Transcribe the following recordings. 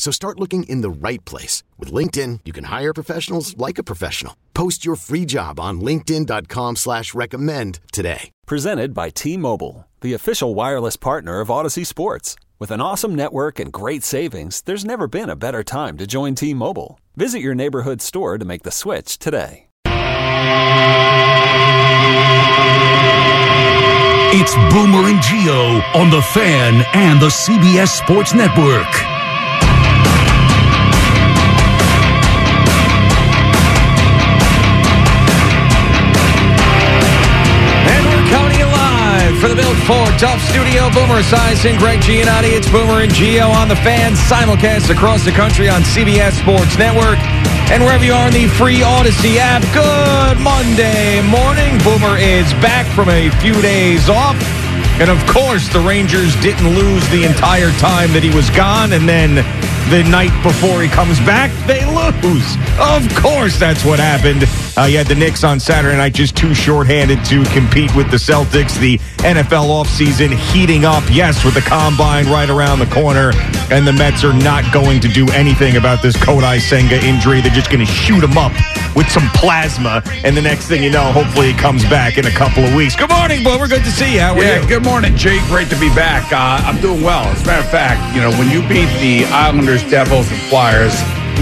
So start looking in the right place. With LinkedIn, you can hire professionals like a professional. Post your free job on linkedin.com slash recommend today. Presented by T-Mobile, the official wireless partner of Audacy Sports. With an awesome network and great savings, there's never been a better time to join T-Mobile. Visit your neighborhood store to make the switch today. It's Boomer and Geo on the Fan and the CBS Sports Network. Ford Tough Studio. Boomer Esiason, Greg Giannotti. It's Boomer and Geo on the fan simulcast across the country on CBS Sports Network and wherever you are in the free Audacy app. Good Monday morning. Boomer is back from a few days off. And of course, the Rangers didn't lose the entire time that he was gone. And then the night before he comes back, they lose. Of course, that's what happened. Uh, you had the Knicks on Saturday night, just too shorthanded to compete with the Celtics. The NFL offseason heating up, yes, with the combine right around the corner. And the Mets are not going to do anything about this Kodai Senga injury. They're just going to shoot him up with some plasma. And the next thing you know, hopefully he comes back in a couple of weeks. Good morning, Boomer. Good to see you. How are Yeah, you? good morning, Jake. Great to be back. Uh, I'm doing well. As a matter of fact, you know, when you beat the Islanders, Devils, and Flyers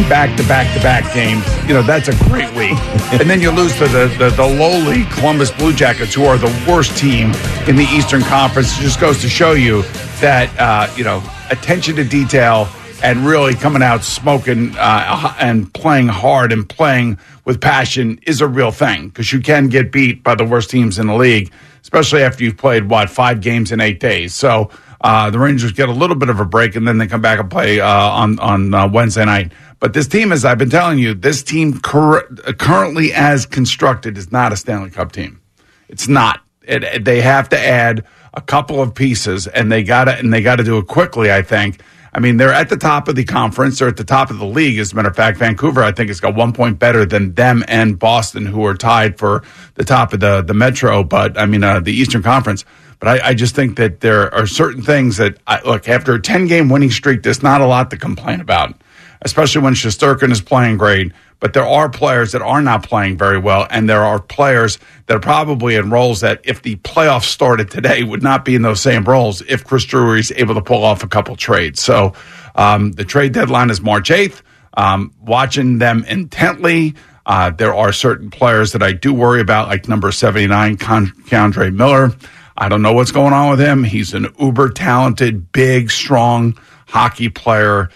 back to back to back games, you know, that's a great week. and then you lose to the, the, the lowly Columbus Blue Jackets, who are the worst team in the Eastern Conference. It just goes to show you that, uh, you know, attention to detail and really coming out smoking uh, and playing hard and playing with passion is a real thing because you can get beat by the worst teams in the league, especially after you've played, what, five games in eight days. So uh, the Rangers get a little bit of a break and then they come back and play uh, on, on uh, Wednesday night. But this team, as I've been telling you, this team cur- currently as constructed is not a Stanley Cup team. It's not. It, it- they have to add a couple of pieces, and they got to and they got to do it quickly. I think. I mean, they're at the top of the conference. They're at the top of the league. As a matter of fact, Vancouver, I think, has got one point better than them and Boston, who are tied for the top of the the Metro. But I mean, uh, the Eastern Conference. But I, I just think that there are certain things that I, look after a ten game winning streak. There's not a lot to complain about especially when Shesterkin is playing great. But there are players that are not playing very well, and there are players that are probably in roles that, if the playoffs started today, would not be in those same roles if Chris Drury is able to pull off a couple trades. So um, the trade deadline is March 8th. Um, watching them intently, uh, there are certain players that I do worry about, like number 79, Con- Miller. I don't know what's going on with him. He's an uber talented, big, strong hockey player.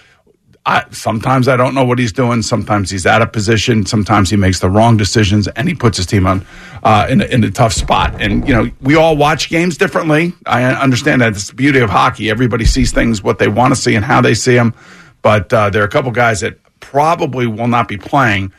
I, sometimes I don't know what he's doing. Sometimes he's out of position. Sometimes he makes the wrong decisions, and he puts his team on uh, in, a, in a tough spot. And you know, we all watch games differently. I understand that it's the beauty of hockey. Everybody sees things what they want to see and how they see them. But uh, there are a couple guys that probably will not be playing.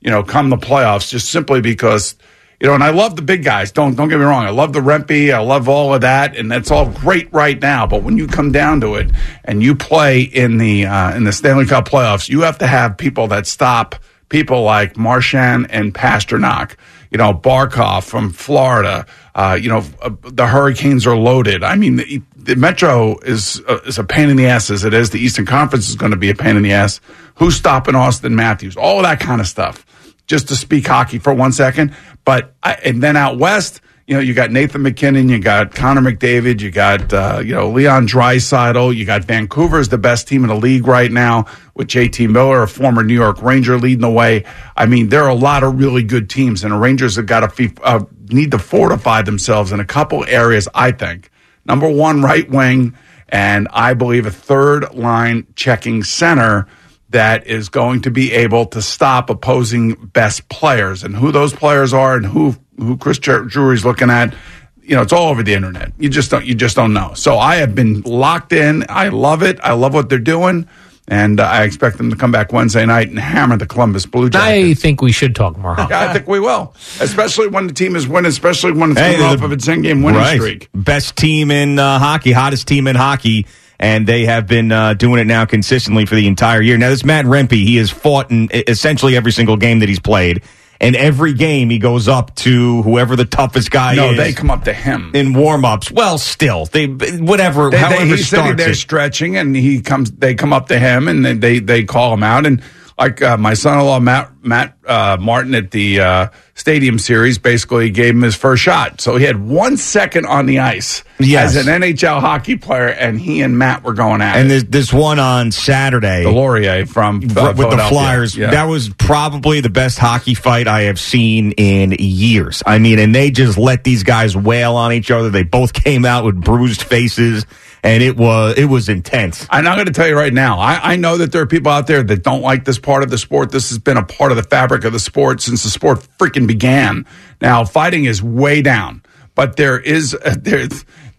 You know, come the playoffs, just simply because you know, and I love the big guys. Don't don't get me wrong. I love the Rempe. I love all of that, and that's all great right now. But when you come down to it, and you play in the uh, in the Stanley Cup playoffs, you have to have people that stop people like Marchand and Pastrnak. You know, Barkov from Florida. Uh, you know, uh, the Hurricanes are loaded. I mean, the, the Metro is uh, is a pain in the ass as it is. The Eastern Conference is going to be a pain in the ass. Who's stopping Auston Matthews? All of that kind of stuff just to speak hockey for one second. But I, and then out west, You know, you got Nathan MacKinnon, you got Connor McDavid, you got uh, you know Leon Draisaitl, you got Vancouver's the best team in the league right now with JT Miller, a former New York Ranger, leading the way. I mean, there are a lot of really good teams, and the Rangers have got to uh, need to fortify themselves in a couple areas. I think number one, right wing, and I believe a third line checking center that is going to be able to stop opposing best players and who those players are and who who Chris Drury's looking at. You know, it's all over the internet. You just don't you just don't know. So I have been locked in. I love it. I love what they're doing. And uh, I expect them to come back Wednesday night and hammer the Columbus Blue Jackets. I think we should talk more hockey. Yeah, I think we will, especially when the team is winning, especially when it's hey, coming off of its ten-game winning right. streak. Best team in uh, hockey, hottest team in hockey and they have been uh, doing it now consistently for the entire year. Now, this Matt Rempe, he has fought in essentially every single game that he's played. And every game he goes up to whoever the toughest guy no, is. No, they come up to him in warm-ups. Well, still, they whatever. They, however they, he's sitting there it. stretching, and he comes. They come up to him, and they they, they call him out. And like uh, my son-in-law Matt Matt uh, Martin at the uh, Stadium Series basically gave him his first shot. So he had one second on the ice yes. as an NHL hockey player, and he and Matt were going at and it. And this one on Saturday, Laurier from uh, with the Flyers. Yeah. That was probably the best hockey fight I have seen in years. I mean, and they just let these guys wail on each other. They both came out with bruised faces and it was it was intense. I'm not going to tell you right now. I, I know that there are people out there that don't like this part of the sport. This has been a part of the fabric of the sport since the sport freaking began. Now fighting is way down, but there is uh,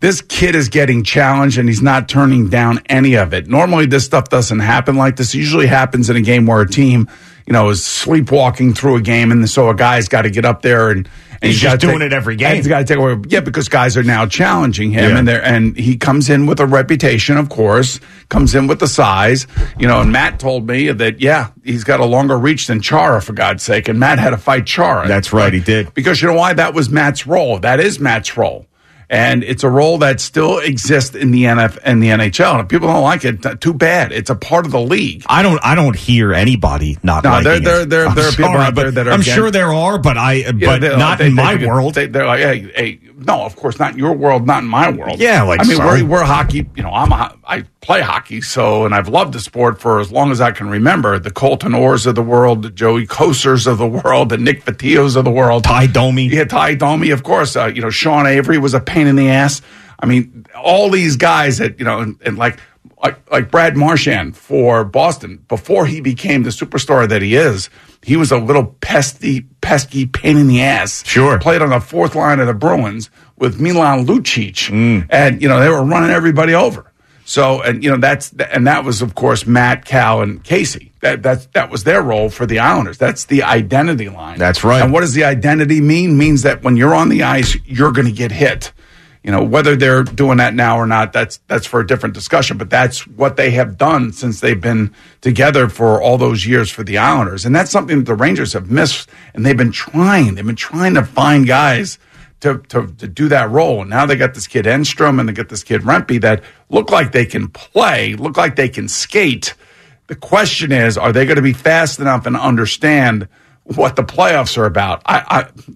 this kid is getting challenged and he's not turning down any of it. Normally, this stuff doesn't happen like this. It usually happens in a game where a team, you know, is sleepwalking through a game, and so a guy's got to get up there and and he's, just doing take, it every game. He's got to take away. Yeah, because guys are now challenging him, yeah. and they and he comes in with a reputation, of course. Comes in with the size, you know. And Matt told me that yeah, he's got a longer reach than Chara, for God's sake. And Matt had to fight Chara. That's right, he did. Because you know why? That was Matt's role. That is Matt's role and it's a role that still exists in the NF and the NHL. And if people don't like it, too bad. It's a part of the league. I don't. I don't hear anybody not. No, there, there, there, there are people out there that are. I'm sure there are, but I, but not they, in they, my they, world. They, are like, hey, hey, no, of course not in your world, not in my world. Yeah, like I mean, we're, we're hockey. You know, I'm a, I play hockey, so and I've loved the sport for as long as I can remember. The Colton Orrs of the world, the Joey Kocurs of the world, the Nick Fotios of the world, Ty Domi. Yeah, Ty Domi, of course. Uh, you know, Sean Avery was a pain in the ass. I mean, all these guys that you know, and, and like like like Brad Marchand for Boston before he became the superstar that he is. He was a little pesky, pesky pain in the ass. Sure, played on the fourth line of the Bruins with Milan Lucic, mm. and you know they were running everybody over. So, and you know that's and that was of course Matt, Cal, and Casey. That that that was their role for the Islanders. That's the identity line. That's right. And what does the identity mean? Means that when you're on the ice, you're going to get hit. You know, whether they're doing that now or not, that's that's for a different discussion. But that's what they have done since they've been together for all those years for the Islanders, and that's something that the Rangers have missed. And they've been trying. They've been trying to find guys to to, to do that role. And now they got this kid Edstrom and they got this kid Rempe that look like they can play, look like they can skate. The question is, are they going to be fast enough and understand what the playoffs are about? I, I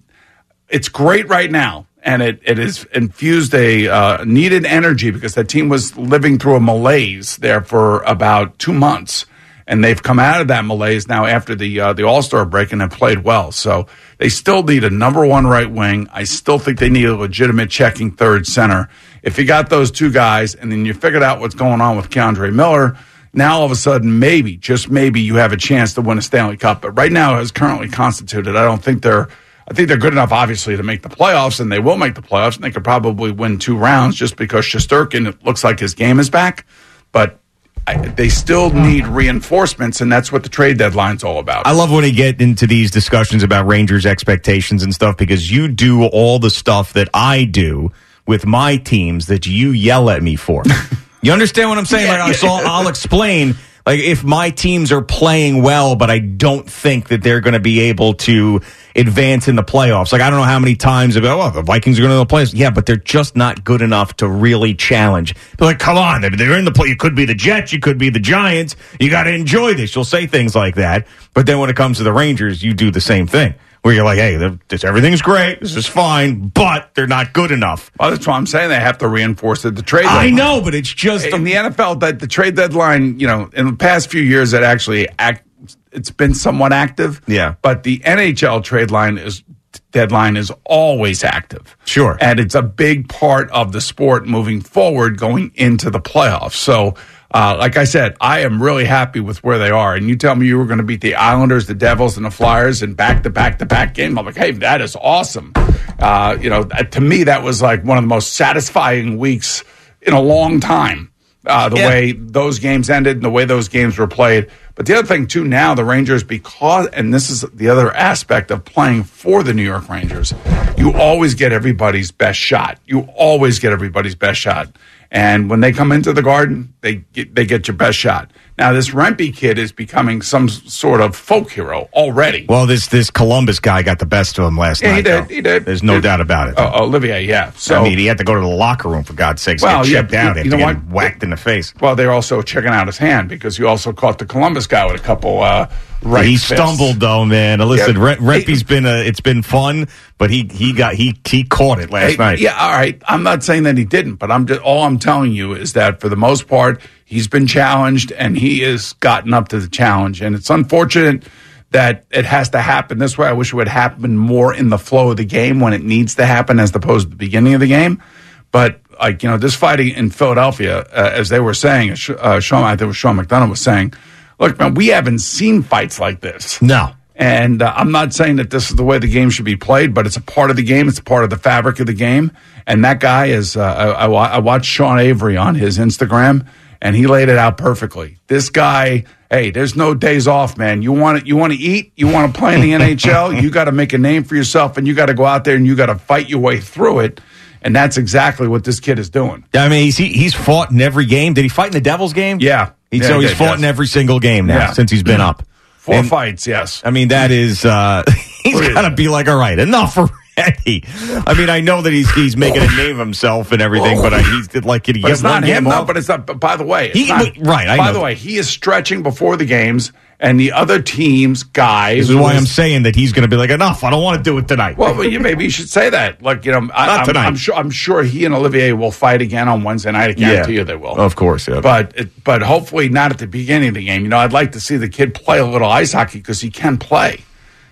it's great right now and it, it has infused a uh, needed energy because that team was living through a malaise there for about two months. And they've come out of that malaise now after the uh, the All Star break and have played well. So they still need a number one right wing. I still think they need a legitimate checking third center. If you got those two guys and then you figured out what's going on with K'Andre Miller, now all of a sudden maybe just maybe you have a chance to win a Stanley Cup. But right now, as currently constituted, I don't think they're I think they're good enough, obviously, to make the playoffs, and they will make the playoffs, and they could probably win two rounds just because Shesterkin, it looks like his game is back. But I, they still need reinforcements, and that's what the trade deadline's all about. I love when you get into these discussions about Rangers expectations and stuff because you do all the stuff that I do with my teams that you yell at me for. you understand what I'm saying? Like, so I'll explain like if my teams are playing well, but I don't think that they're going to be able to advance in the playoffs. Like I don't know how many times about, oh, the Vikings are going to the playoffs. Yeah, but they're just not good enough to really challenge. They're like, come on, they're in the play. You could be the Jets, you could be the Giants. You got to enjoy this. You'll say things like that, but then when it comes to the Rangers, you do the same thing. Where you're like, hey, this, everything's great, this is fine, but they're not good enough. Well, that's what I'm saying. They have to reinforce it. The trade. I deadline. know, but it's just in the NFL that the trade deadline, you know, in the past few years, it actually act, it's been somewhat active. Yeah. but the NHL trade line is deadline is always active. Sure. and it's a big part of the sport moving forward, going into the playoffs. So. Uh, like I said, I am really happy with where they are. And you tell me you were going to beat the Islanders, the Devils, and the Flyers in back to back to back game. I'm like, hey, that is awesome. Uh, you know, to me, that was like one of the most satisfying weeks in a long time uh, the Yeah. way those games ended and the way those games were played. But the other thing too now, the Rangers because and this is the other aspect of playing for the New York Rangers, you always get everybody's best shot. You always get everybody's best shot. And when they come into the garden, they get, they get your best shot. Now this Rempe kid is becoming some sort of folk hero already. well, this this Columbus guy got the best of him last Yeah, night. he did. though. He did. There's no Did- doubt about it. Uh, Olivier, yeah. So I mean, he had to go to the locker room for God's sakes, Well, get yeah, checked out you after know what? whacked in the face. Well, they're also checking out his hand because you also caught the Columbus guy with a couple uh, right. he fists. stumbled though, man. Now, Listen, Yeah. Re- Rempe's been a, it's been fun, but he he got he he caught it last Hey, night. Yeah, all right. I'm not saying that he didn't, but I'm just all I'm telling you is that for the most part, he's been challenged and he has gotten up to the challenge. And it's unfortunate that it has to happen this way. I wish it would happen more in the flow of the game when it needs to happen, as opposed to the beginning of the game. But like you know, this fighting in Philadelphia, uh, as they were saying, uh, Sean, I think it was Sean McDonough was saying, "Look, man, we haven't seen fights like this." No. And uh, I'm not saying that this is the way the game should be played, but it's a part of the game. It's a part of the fabric of the game. And that guy is. Uh, I, I, I watched Sean Avery on his Instagram and he laid it out perfectly. This guy, hey, there's no days off, man. You want to, you want to eat, you want to play in the NHL, you got to make a name for yourself and you got to go out there and you got to fight your way through it. And that's exactly what this kid is doing. I mean, he's he, he's fought in every game. Did he fight in the Devils game? Yeah. He, Yeah, so he he's did, fought yes. in every single game now Yeah. since he's been up. Four And- fights, yes. I mean, that is uh, he's got to be like, all right, enough already. I mean, I know that he's he's making a name of himself and everything, but I, oh. he's like, he But it's not him, though. But it's not. But by the way, He- not- right, I by know. the way, he is stretching before the games, and the other team's guys. This is why I'm saying that he's going to be like, enough. I don't want to do it tonight. Well, but you maybe you should say that. Like you know, I, Not I'm, tonight. I'm sure. I'm sure he and Olivier will fight again on Wednesday night. I guarantee you they will. Of course, yeah. But it, but hopefully not at the beginning of the game. You know, I'd like to see the kid play a little ice hockey because he can play.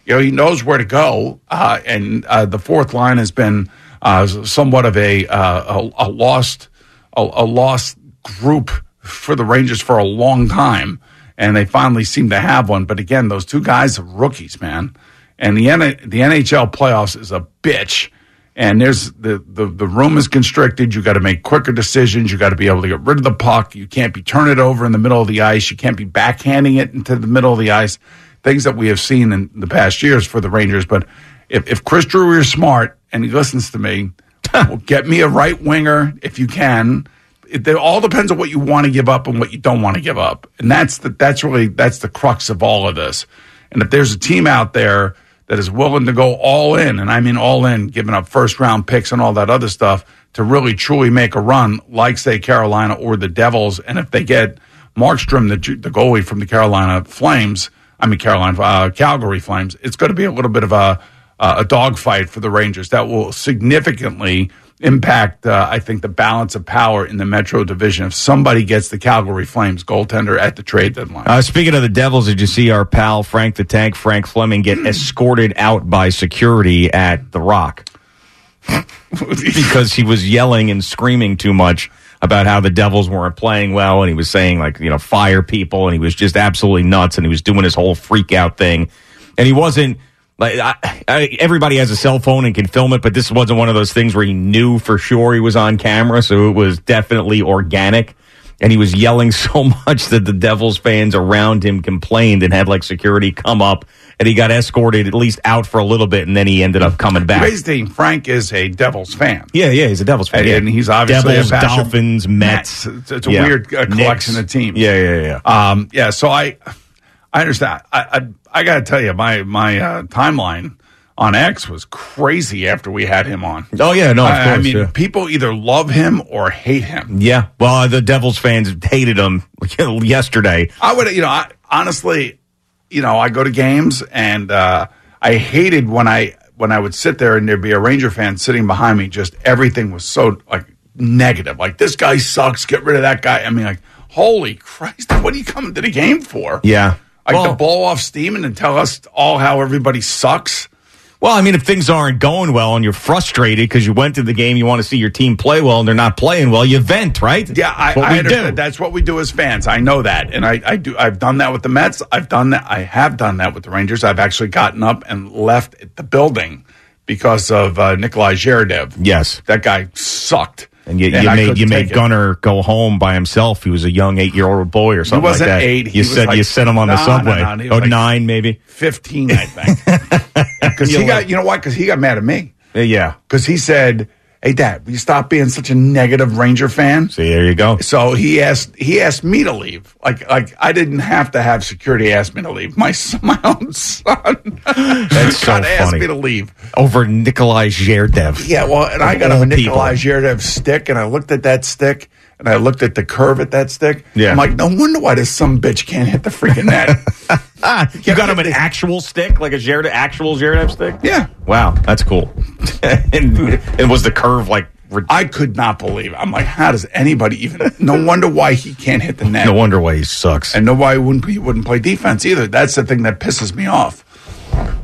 You know, he knows where to go, uh, and uh, the fourth line has been uh, somewhat of a uh, a, a lost a, a lost group for the Rangers for a long time, and they finally seem to have one. But again, those two guys are rookies, man, and the N- the NHL playoffs is a bitch. And there's the, the, the room is constricted. You got to make quicker decisions. You got to be able to get rid of the puck. You can't be turning it over in the middle of the ice. You can't be backhanding it into the middle of the ice. Things that we have seen in the past years for the Rangers. But if, if Chris Drury is smart and he listens to me, well, get me a right winger if you can. It, it all depends on what you want to give up and what you don't want to give up, and that's the that's really that's the crux of all of this. And if there's a team out there that is willing to go all in, and I mean all in, giving up first round picks and all that other stuff to really truly make a run, like say Carolina or the Devils, and if they get Markstrom, the the goalie from the Carolina Flames, I mean Carolina uh, Calgary Flames, it's going to be a little bit of a uh, a dogfight for the Rangers that will significantly impact, uh, I think, the balance of power in the Metro Division if somebody gets the Calgary Flames goaltender at the trade deadline. Uh, speaking of the Devils, did you see our pal Frank the Tank, Frank Fleming, get escorted out by security at The Rock because he was yelling and screaming too much about how the Devils weren't playing well, and he was saying like you know fire people, and he was just absolutely nuts, and he was doing his whole freak out thing, and he wasn't. Like I, I, everybody has a cell phone and can film it, but this wasn't one of those things where he knew for sure he was on camera, so it was definitely organic and he was yelling so much that the Devils fans around him complained and had like security come up and he got escorted at least out for a little bit and then he ended up coming back. Basically, Frank is a Devils fan. Yeah, yeah, he's a Devils fan. And, yeah. and he's obviously Devils, Dolphins, Mets. It's, it's a Yeah. weird uh, collection Knicks. of teams. Yeah, yeah, yeah. Um, yeah, so I, I understand. I, I, I got to tell you, my my uh, timeline on X was crazy after we had him on. Oh yeah, no, course. I mean, yeah. people either love him or hate him. Yeah, well, the Devils fans hated him yesterday. I would, you know, I, honestly, you know, I go to games and uh, I hated when I when I would sit there and there'd be a Ranger fan sitting behind me. Just everything was so like negative. Like this guy sucks. Get rid of that guy. I mean, like holy Christ, what are you coming to the game for? Yeah. Like Well- to blow off steam and to tell us all how everybody sucks. Well, I mean, if things aren't going well and you're frustrated because you went to the game, you want to see your team play well, and they're not playing well, you vent, right? Yeah, I, I understand. do. That's what we do as fans. I know that, and I, I do. I've done that with the Mets. I've done that. I have done that with the Rangers. I've actually gotten up and left the building because of uh, Nikolai Zherdev. Yes. that guy sucked. And you, you made you made it. Gunnar go home by himself. He was a young eight year old boy or something wasn't like that. eight. He You said like- you sent him on the No, subway. no, he oh, like- nine maybe. fifteen, I think. Because he got, you know why? Because he got mad at me. Yeah. Because he said, "Hey, Dad, will you stop being such a negative Ranger fan?" See, there you go. So he asked he asked me to leave. Like like I didn't have to have security ask me to leave. My son, my own son That's so got asked me to leave. Over Nikolai Zherdev. Yeah, well, and I got a Nikolai. Zherdev stick, and I looked at that stick, and I looked at the curve at that stick. Yeah. I'm like, no wonder why this some bitch can't hit the freaking net. Ah, you got him an actual stick, like a Zherdev, actual Zherdev stick? yeah, Wow, that's cool. and, and was the curve like? I could not believe. It. I'm like, how does anybody even? No wonder why he can't hit the net. No wonder why he sucks. and no why he wouldn't he wouldn't play defense either. That's the thing that pisses me off.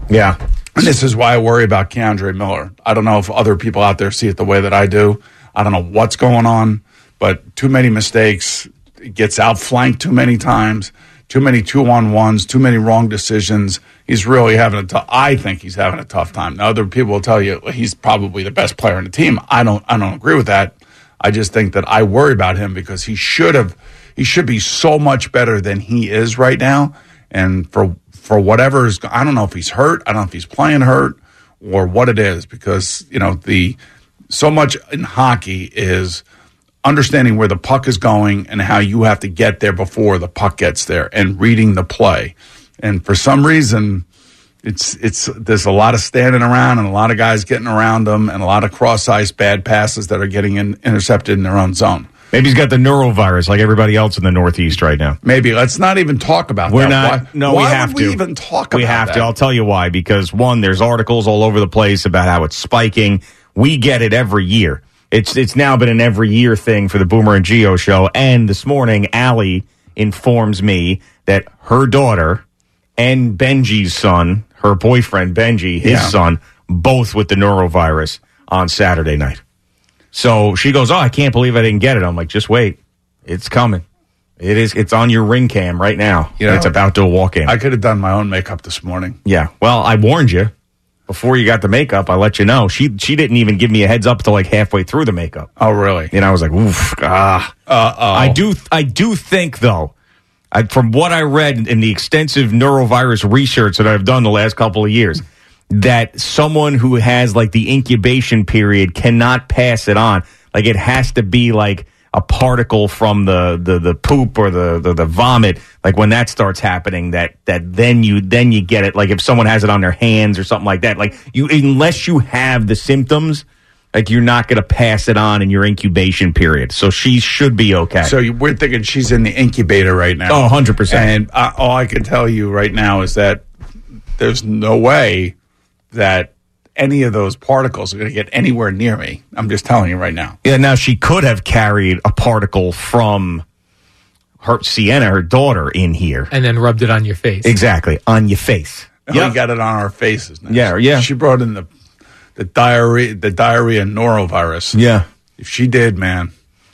yeah. And this is why I worry about K'Andre Miller. I don't know if other people out there see it the way that I do. I don't know what's going on, but too many mistakes. Gets outflanked too many times. Too many two on ones. Too many wrong decisions. He's really having a tough. I think he's having a tough time. Now, other people will tell you he's probably the best player in the team. I don't. I don't agree with that. I just think that I worry about him because he should have. He should be so much better than he is right now. And for for whatever is, I don't know if he's hurt. I don't know if he's playing hurt or what it is because you know the so much in hockey is understanding where the puck is going and how you have to get there before the puck gets there and reading the play. And for some reason, it's it's there's a lot of standing around and a lot of guys getting around them and a lot of cross ice bad passes that are getting in, intercepted in their own zone. Maybe he's got the norovirus like everybody else in the Northeast right now. Maybe let's not even talk about We're that. not. Why, no, why we have to. we even talk We have that? to. I'll tell you why. Because one, there's articles all over the place about how it's spiking. We get it every year. It's it's now been an every year thing for the Boomer and Geo show. And this morning, Allie informs me that her daughter and Benji's son, her boyfriend Benji, his Yeah. son, both with the norovirus on Saturday night. So she goes, "Oh, I can't believe I didn't get it." I'm like, "Just wait, it's coming. It is. It's on your ring cam right now. You know, it's about to walk in." I could have done my own makeup this morning. yeah. Well, I warned you before you got the makeup. I let you know. She she didn't even give me a heads up till like halfway through the makeup. Oh, really? And I was like, "Oof, ah." Uh oh. I do. I do think though. I, from what I read in the extensive norovirus research that I've done the last couple of years, that someone who has like the incubation period cannot pass it on. Like it has to be like a particle from the the, the poop or the, the the vomit. Like when that starts happening, that that then you then you get it. Like if someone has it on their hands or something like that. Like you unless you have the symptoms. Like you're not going to pass it on in your incubation period, so she should be okay. So you- we're thinking she's in the incubator right now. Oh, 100%. And uh, all I can tell you right now is that there's no way that any of those particles are going to get anywhere near me. I'm just telling you right now. Yeah, now she could have carried a particle from her Sienna, her daughter, in here. and then rubbed it on your face. Exactly on your face. Oh, yeah We got it on our faces. Now. Yeah, yeah. She brought in the the diarrhea, the diarrhea norovirus. Yeah, If she did, man,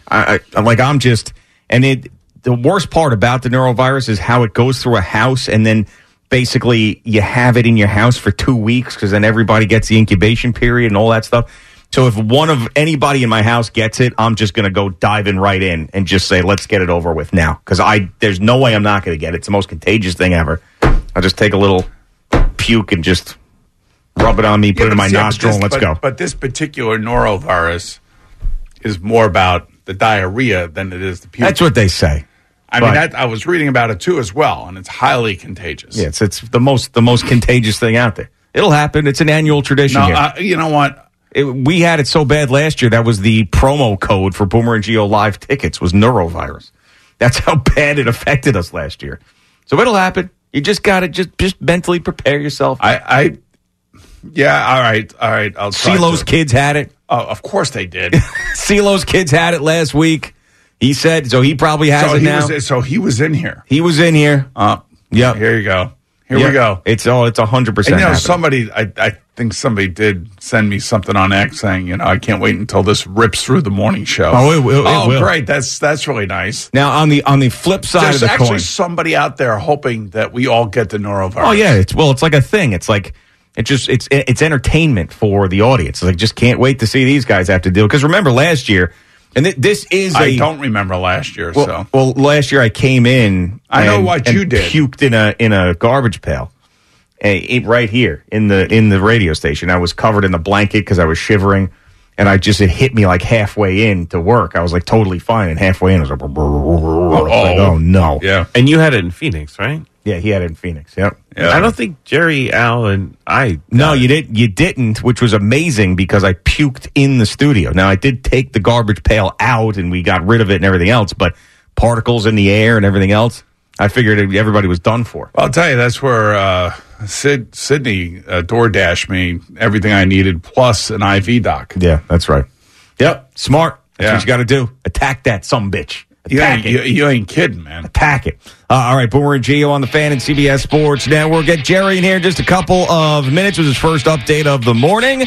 I, I like I'm just and it. The worst part about the norovirus is how it goes through a house and then basically you have it in your house for two weeks because then everybody gets the incubation period and all that stuff. So if one of anybody in my house gets it, I'm just going to go diving right in and just say, let's get it over with now. Because I, there's no way I'm not going to get it. It's the most contagious thing ever. I'll just take a little puke and just rub it on me, put it in my Yeah, nostril, this- and let's but- go. But this particular norovirus is more about the diarrhea than it is the puke. That's what they say. I but- mean, that, I was reading about it too as well, and it's highly contagious. Yeah, it's, it's the most the most contagious thing out there. It'll happen. It's an annual tradition No, here. uh, you know what? It, we had it so bad last year. That was the promo code for Boomer and Geo live tickets was norovirus. That's how bad it affected us last year. So it'll happen. You just got to just just mentally prepare yourself. I, I Yeah, all right, all right. I'll CeeLo's kids had it. Oh, of course they did. CeeLo's kids had it last week. He said so. He probably has so it he now. was so he was in here. he was in here. Uh, Yep. Here you go. Here Yep. we go. It's all. It's hundred percent. you know, somebody, I, I think somebody did send me something on X saying, you know, I can't wait until this rips through the morning show. Oh, it will- it oh, will. great. That's that's really nice. Now on the on the flip side There's of the actually coin. somebody out there hoping that we all get the norovirus. Oh yeah, it's well, it's like a thing. It's like it just it's it's entertainment for the audience. Like just can't wait to see these guys have to deal. Because remember last year, and th- this is I a don't remember last year, well, so well last year I came in. I know what and you did. Puked in a in a garbage pail. it- right here in the in the radio station. I was covered in the blanket because I was shivering, and I just it hit me like halfway in to work. I was like totally fine, and halfway in I was like, I was like, oh no, yeah. And you had it in Phoenix, right? Yeah, he had it in Phoenix. Yep. Yeah. I don't think Jerry, Al, and I. No, you it. did. You didn't, which was amazing because I puked in the studio. Now I did take the garbage pail out and we got rid of it and everything else, but particles in the air and everything else. I figured everybody was done for. I'll tell you, that's where uh, Sid Sydney uh, door dashed me everything I needed plus an IV doc. Yeah, that's right. Yep, smart. That's Yeah. what you got to do. Attack that some bitch. You ain't, you, you ain't kidding, man. Attack it. Uh, all right, Boomer and Geo on the fan and CBS Sports Network. Get Jerry in here in just a couple of minutes with his first update of the morning.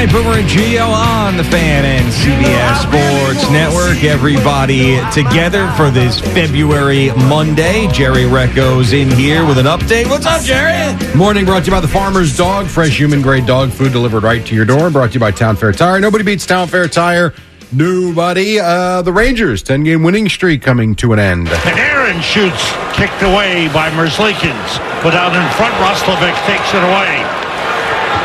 Right, Boomer and Geo on the Fan and CBS Sports Network. Everybody together for this February Monday. Jerry Recco's in here with an update. What's up, Jerry? Morning brought to you by the Farmer's Dog, fresh human grade dog food delivered right to your door. Brought to you by Town Fair Tire. Nobody beats Town Fair Tire. Nobody. Uh, the Rangers, 10 game winning streak coming to an end. And Aaron shoots kicked away by Merzlikins. But out in front, Roslovic takes it away.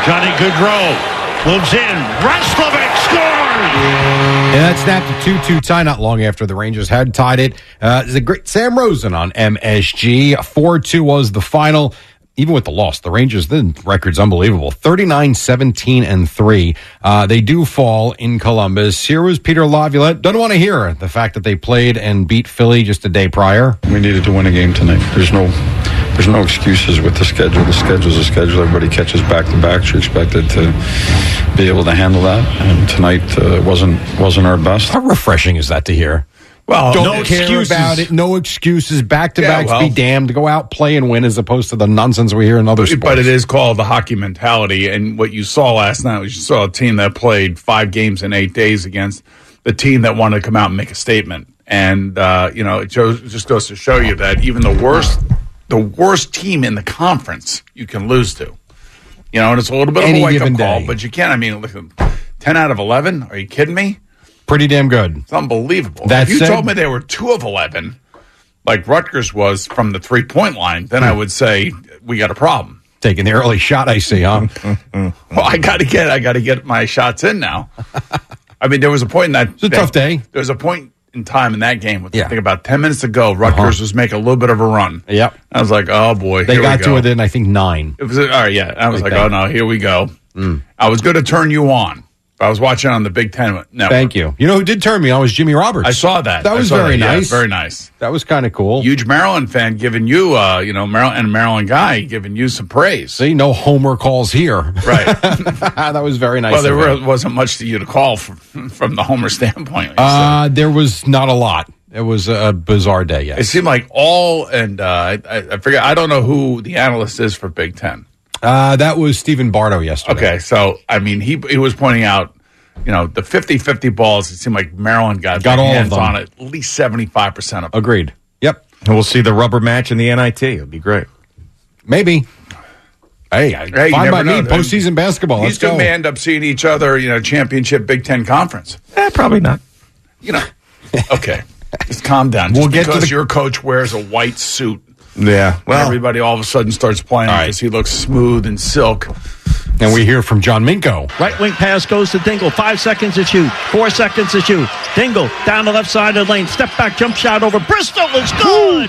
Johnny Gaudreau moves in. Roslovic scores! Yeah, that snapped a 2 2 tie not long after the Rangers had tied it. Uh, it's a great Sam Rosen on MSG. 4 2 was the final. Even with the loss, the Rangers, the record's unbelievable 39 17 and 3. Uh, they do fall in Columbus. Here was Peter Laviolette. Doesn't want to hear the fact that they played and beat Philly just a day prior. We needed to win a game tonight. There's no there's no excuses with the schedule. The schedule's a schedule. Everybody catches back to back. You're expected to be able to handle that. And tonight uh, wasn't wasn't our best. How refreshing is that to hear? Well, don't no care excuses. about it. No excuses. Back to backs. Yeah, be damned. Go out, play, and win, as opposed to the nonsense we hear in other sports. But it is called the hockey mentality. And what you saw last night was you saw a team that played five games in eight days against the team that wanted to come out and make a statement. And, uh, you know, it shows, it just goes to show you that even the worst, the worst team in the conference you can lose to. You know, and it's a little bit Any of a wake up call, day. but you can't. I mean, look, 10 out of 11? Are you kidding me? Pretty damn good. It's unbelievable. That if you said- told me they were two of 11, like Rutgers was from the three point line, then I would say we got a problem. Taking the early shot, I see, huh? Well, I got to get I got to get my shots in now. I mean, there was a point in that. It's a tough day. There was a point in time in that game with Yeah. I think about ten minutes to go. Rutgers uh-huh. was making a little bit of a run. Yep. I was like, oh boy, They got to go. within, I think, nine. It was all right. Yeah, I was Like like, oh no, here we go. Mm. I was going to turn you on. I was watching on the Big Ten network. Thank you. You know who did turn me on was Jimmy Roberts. I saw that. That I was very that. Yeah, nice. very nice. That was kind of cool. Huge Maryland fan giving you, uh, you know, Maryland and Maryland guy giving you some praise. See, no homer calls here. Right. that was very nice. well, there were, wasn't much to you to call from, from the Homer standpoint. Uh, there was not a lot. It was a bizarre day. Yes. It seemed like all, and uh, I I forget. I don't know who the analyst is for Big Ten. Uh, that was Stephen Bardo yesterday. Okay, so I mean, he he was pointing out, you know, the 50-50 balls. It seemed like Maryland got Got their all of hands them. on it, at least seventy five percent of them. Agreed. Yep. And we'll see the rubber match in the NIT. It'll be great. Maybe. Hey, I, Hey, you fine by never me. know. Postseason basketball. These Let's two go. may end up seeing each other, you know, championship Big Ten conference. Eh, probably not. You know, okay, just calm down. We'll Just get to because the- your coach wears a white suit. Yeah. Well, Well, everybody all of a sudden starts playing All right. because he looks smooth and silk. And we hear from John Minko. Right wing pass goes to Dingle. Five seconds to shoot. Four seconds to shoot. Dingle down the left side of the lane. Step back, jump shot over. Bristol is good.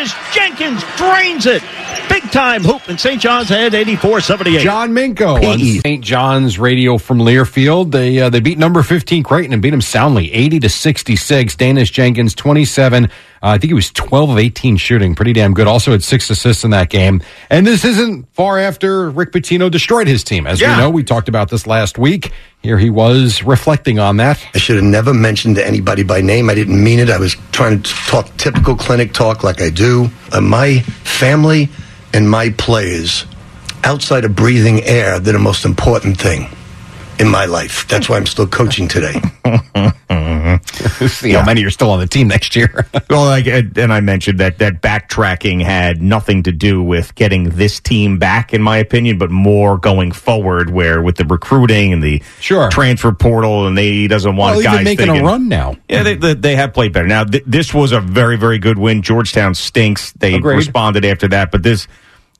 Daniss Jenkins drains it. Big time hoop in St. John's head, 84 78. John Minko on St. John's Radio from Learfield. They uh, they beat number 15 Creighton and beat them soundly 80 to 66. Daniss Jenkins 27. Uh, I think he was 12 of 18 shooting. Pretty damn good. Also had six assists in that game. And this isn't far after Rick Pitino destroyed his team. As Yeah. we know, we talked about this last week. Here he was reflecting on that. I should have never mentioned to anybody by name. I didn't mean it. I was trying to talk typical clinic talk like I do. Uh, my family and my players, outside of breathing air, they're the most important thing in my life. That's why I'm still coaching today. See how many are still on the team next year. well, like, and I mentioned that that backtracking had nothing to do with getting this team back, in my opinion, but more going forward, where with the recruiting and the Sure. transfer portal, and they doesn't want well, guys making thinking, a run now. Yeah, they, they, they have played better. Now, th- this was a very, very good win. Georgetown stinks. They Agreed. responded after that, but this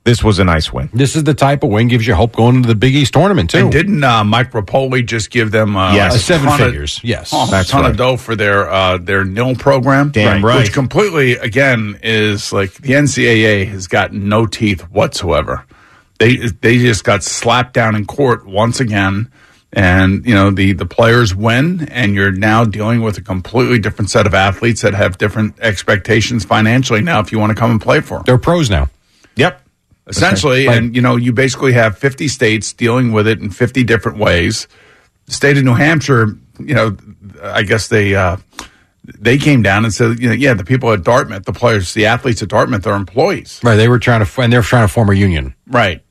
this was a nice win. This is the type of win gives you hope going into the Big East tournament, too. And didn't uh, Mike Repole just give them uh, Yes. like Uh, seven ton of- figures, yes. oh, That's a ton right. of dough for their uh, their nil program. Damn right. Which completely, again, is like the NCAA has got no teeth whatsoever. They they just got slapped down in court once again. And you know the the players win, and you're now dealing with a completely different set of athletes that have different expectations financially. Now, if you want to come and play for them, They're pros now. Essentially and you know you basically have 50 states dealing with it in 50 different ways the state of new hampshire you know i guess they uh they came down and said you know yeah the people at dartmouth the players the athletes at dartmouth are employees Right. They were trying to, and they're trying to form a union. right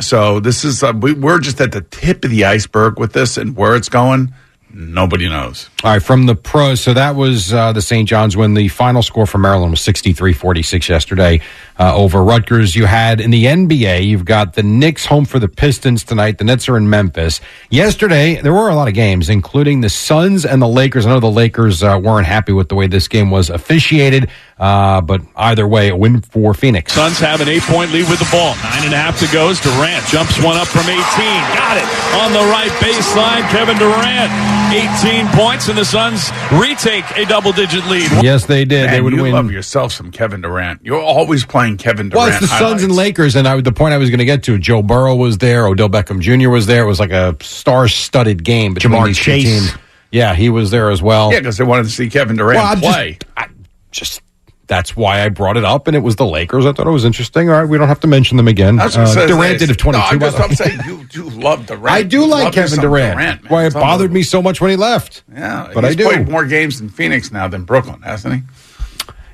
so this is uh, we, we're just at the tip of the iceberg with this and where it's going nobody knows All right, from the pros. So that was uh, the St. John's win. The final score for Maryland was 63 46 yesterday uh, over Rutgers. You had in the NBA, you've got the Knicks home for the Pistons tonight. The Nets are in Memphis. Yesterday, there were a lot of games, including the Suns and the Lakers. I know the Lakers uh, weren't happy with the way this game was officiated, uh, but either way, a win for Phoenix. Suns have an eight-point lead with the ball. Nine and a half to go. as Durant jumps one up from 18. Got it on the right baseline. Kevin Durant, 18 points, and the Suns retake a double-digit lead. Yes, they did. they would you win. love yourself some kevin durant you're always playing kevin durant Well, it's the Suns and Lakers, and I, the point I was going to get to, Joe Burrow was there, Odell Beckham Jr. was there. It was like a star-studded game between Ja'Marr these two Chase. teams. Yeah, he was there as well. yeah because they wanted to see kevin durant Well, I'm just- play I, just that's why I brought it up, and it was the Lakers. I thought it was interesting. All right, we don't have to mention them again. I was gonna Uh, say, Durant did of twenty two. No. I'm just saying you do love Durant. I do You like love Kevin some Durant. Why it bothered me so much when he left. Yeah, but he's I do. played more games in Phoenix now than Brooklyn, hasn't he?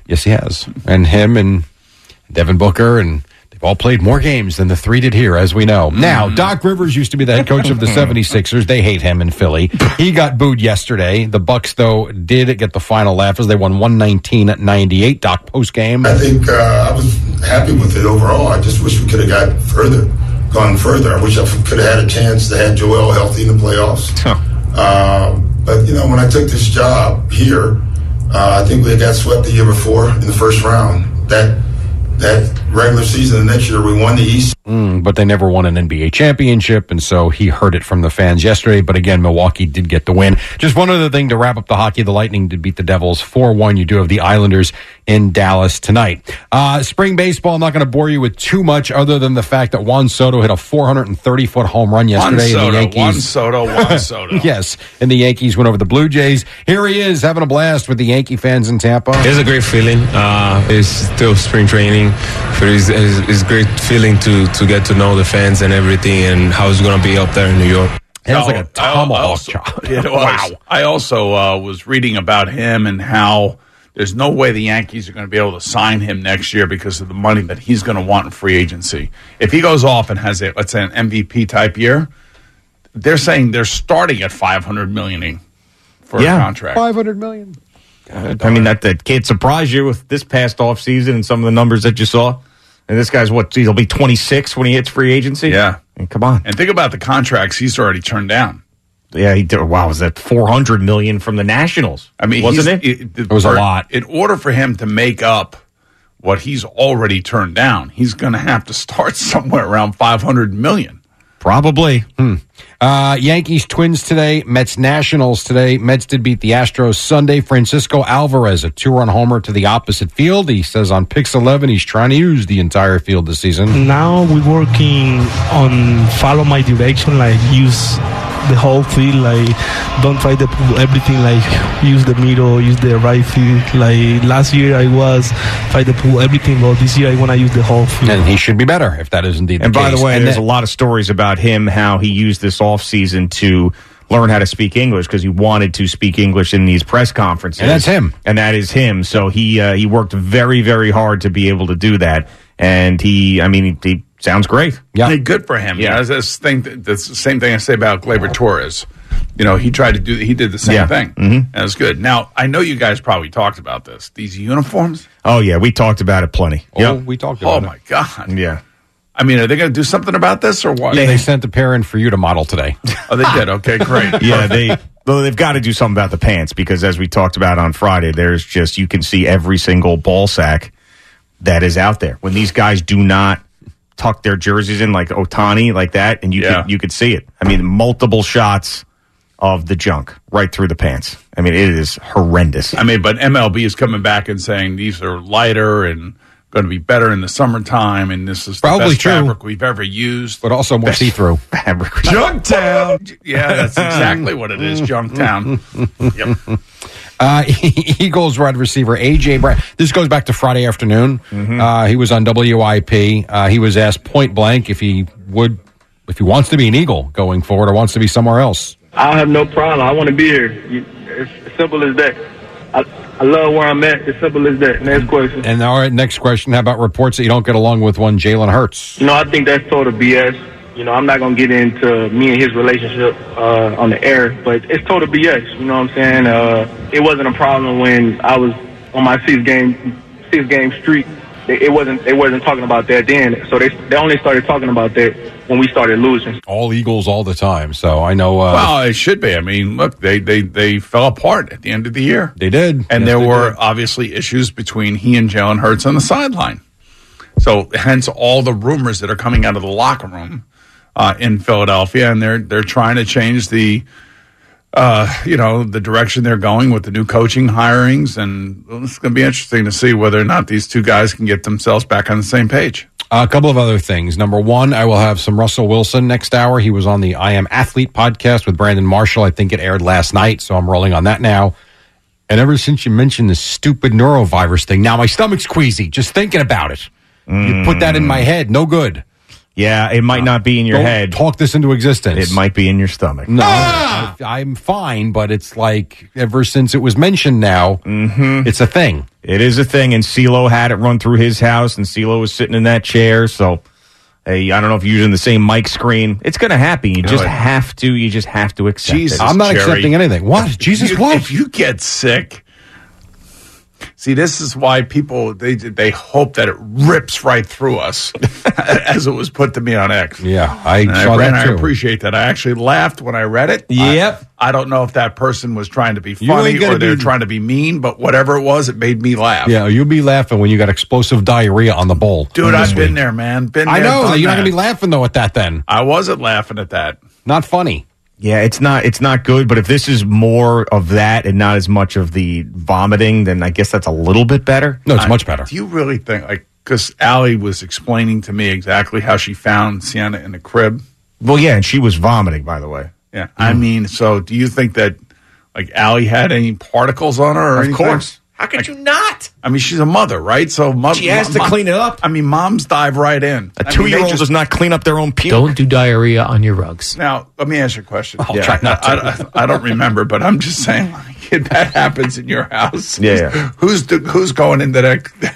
Yes, he has. And him and Devin Booker and all played more games than the three did here, as we know. Now, Doc Rivers used to be the head coach of the 76ers. They hate him in Philly. He got booed yesterday. The Bucks, though, did get the final laugh as they won 119 at 98. Doc post game. I think uh, I was happy with it overall. I just wish we could have got further, gone further. I wish I could have had a chance to have Joel healthy in the playoffs. Um, but you know, when I took this job here, uh, I think we had got swept the year before in the first round. That that regular season, the next year we won the East. Mm, but they never won an NBA championship, and so he heard it from the fans yesterday. But again, Milwaukee did get the win. Just one other thing to wrap up the hockey: the Lightning did beat the Devils four one. You do have the Islanders in Dallas tonight. Uh, spring baseball. I'm not going to bore you with too much, other than the fact that Juan Soto hit a 430 foot home run Juan yesterday. and the Soto, Yankees, Juan Soto, Juan Soto. yes, and the Yankees went over the Blue Jays. Here he is having a blast with the Yankee fans in Tampa. It's a great feeling. Uh, it's still spring training, but it's, it's, it's great feeling to to get to know the fans and everything and how it's going to be up there in New York. It was No, like a I- I tomahawk also- chop. It was. I also uh, was reading about him and how there's no way the Yankees are going to be able to sign him next year because of the money that he's going to want in free agency. If he goes off and has a let's say an MVP type year, they're saying they're starting at 500 million for Yeah. a contract. 500 million. I mean, that, that can't surprise you with this past offseason and some of the numbers that you saw. And this guy's what? He'll be 26 when he hits free agency? Yeah. And come on. And think about the contracts he's already turned down. Yeah, he did. Wow, was that 400 million from the Nationals? I mean, wasn't he's- it? It, was a lot. In order for him to make up what he's already turned down, he's going to have to start somewhere around 500 million. Probably. Hmm. Uh, Yankees Twins today, Mets Nationals today. Mets did beat the Astros Sunday. Francisco Alvarez, a two run homer to the opposite field. He says on Pix 11 he's trying to use the entire field this season. Now we're working on follow my direction, like use the whole field, like don't try to put everything like use the middle, use the right field. Like last year I was try to pull everything, but this year I want to use the whole field. And he should be better if that is indeed And the by case. the way, And there's then- a lot of stories about him, how he used this offseason to learn how to speak English because he wanted to speak English in these press conferences. And that's him. And that is him. So he uh, he worked very, very hard to be able to do that. And he, I mean, he, he sounds great. Yeah. Hey, good for him. Yeah, that's, that's, thing, that's the same thing I say about Gleyber Torres. You know, he tried to do, he did the same Yeah. thing. Mhm. That was good. Now, I know you guys probably talked about this. These uniforms. Oh, yeah. We talked about it plenty. Oh, Yep. we talked Oh about my God. Yeah. I mean, are they going to do something about this or what? it. They sent a pair in for you to model today. Oh, they did. Okay, great. yeah, they well, they've got to do something about the pants because as we talked about on Friday, there's just you can see every single ball sack that is out there. When these guys do not tuck their jerseys in like Ohtani like that, and you Yeah. could you could see it. I mean, multiple shots of the junk right through the pants. I mean, it is horrendous. I mean, but MLB is coming back and saying these are lighter and going to be better in the summertime, and this is the Probably best true. fabric we've ever used. But also more see through. Fabric. Junktown. Yeah, that's exactly what it is. Junktown. Yep. Uh, Eagles wide receiver AJ Brown. This goes back to Friday afternoon. Mm-hmm. Uh, he was on WIP. Uh, he was asked point blank if he would, if he wants to be an Eagle going forward or wants to be somewhere else. I have no problem. I want to be here. It's simple as that. I, I love where I'm at. As simple as that. Next question. And all right, next question. How about reports that you don't get along with one Jalen Hurts? You know, I think that's total BS. You know, I'm not gonna get into me and his relationship uh, on the air, but it's total BS. You know what I'm saying? Uh, it wasn't a problem when I was on my six game six game streak. It it wasn't. They wasn't talking about that then. So they they only started talking about that when we started losing. All Eagles all the time. So I know. Uh, Well, it should be. I mean, look, they they they fell apart at the end of the year. They did, and Yes, there were did. obviously issues between he and Jalen Hurts on the sideline. So, hence all the rumors that are coming out of the locker room uh, in Philadelphia, and they're they're trying to change the. Uh, you know the direction they're going with the new coaching hirings, and it's going to be interesting to see whether or not these two guys can get themselves back on the same page. A couple of other things. Number one, I will have some Russell Wilson next hour. He was on the I Am Athlete podcast with Brandon Marshall. I think it aired last night, so I'm rolling on that now. And ever since you mentioned the stupid norovirus thing, now my stomach's queasy just thinking about it. You put that in mm. my head, no good. Yeah, it might not be in your Don't head. Talk this into existence. It might be in your stomach. No, I, I'm fine, but it's like ever since it was mentioned now, Mm-hmm. it's a thing. It is a thing, and CeeLo had it run through his house, and CeeLo was sitting in that chair. So, hey, I don't know if you're using the same mic screen. It's going to happen. You just have to. You just have to accept Jesus, it. I'm not Jerry. accepting anything. What? Jesus, you, what? If you get sick, see, this is why people they they hope that it rips right through us, as it was put to me on X. Yeah, I And saw and that I appreciate that. I actually laughed when I read it. Yep. I, I don't know if that person was trying to be funny or they're be- trying to be mean, but whatever it was, it made me laugh. Yeah, you'll be laughing when you got explosive diarrhea on the bowl. Dude, I've been there, man. Been I know. You're not going to be laughing, though, at that then. I wasn't laughing at that. Not funny. Yeah, it's not. It's not good. But if this is more of that and not as much of the vomiting, then I guess that's a little bit better. No, it's I- much better. Do you really think, like, because Allie was explaining to me exactly how she found Sienna in the crib? Well, yeah, and she was vomiting, by the way. Yeah. I mean, so do you think that, like, Allie had any particles on her or Of anything? course. How could you not? I mean, she's a mother, right? So mo- She has to clean it up. I mean, moms dive right in. A I mean, two-year-old just- does not clean up their own puke. Don't do diarrhea on your rugs. Now, let me ask you a question. I'll try not I, I, I don't remember, but I'm just saying, like, if that happens in your house, Yeah, yeah. who's the, who's going into that?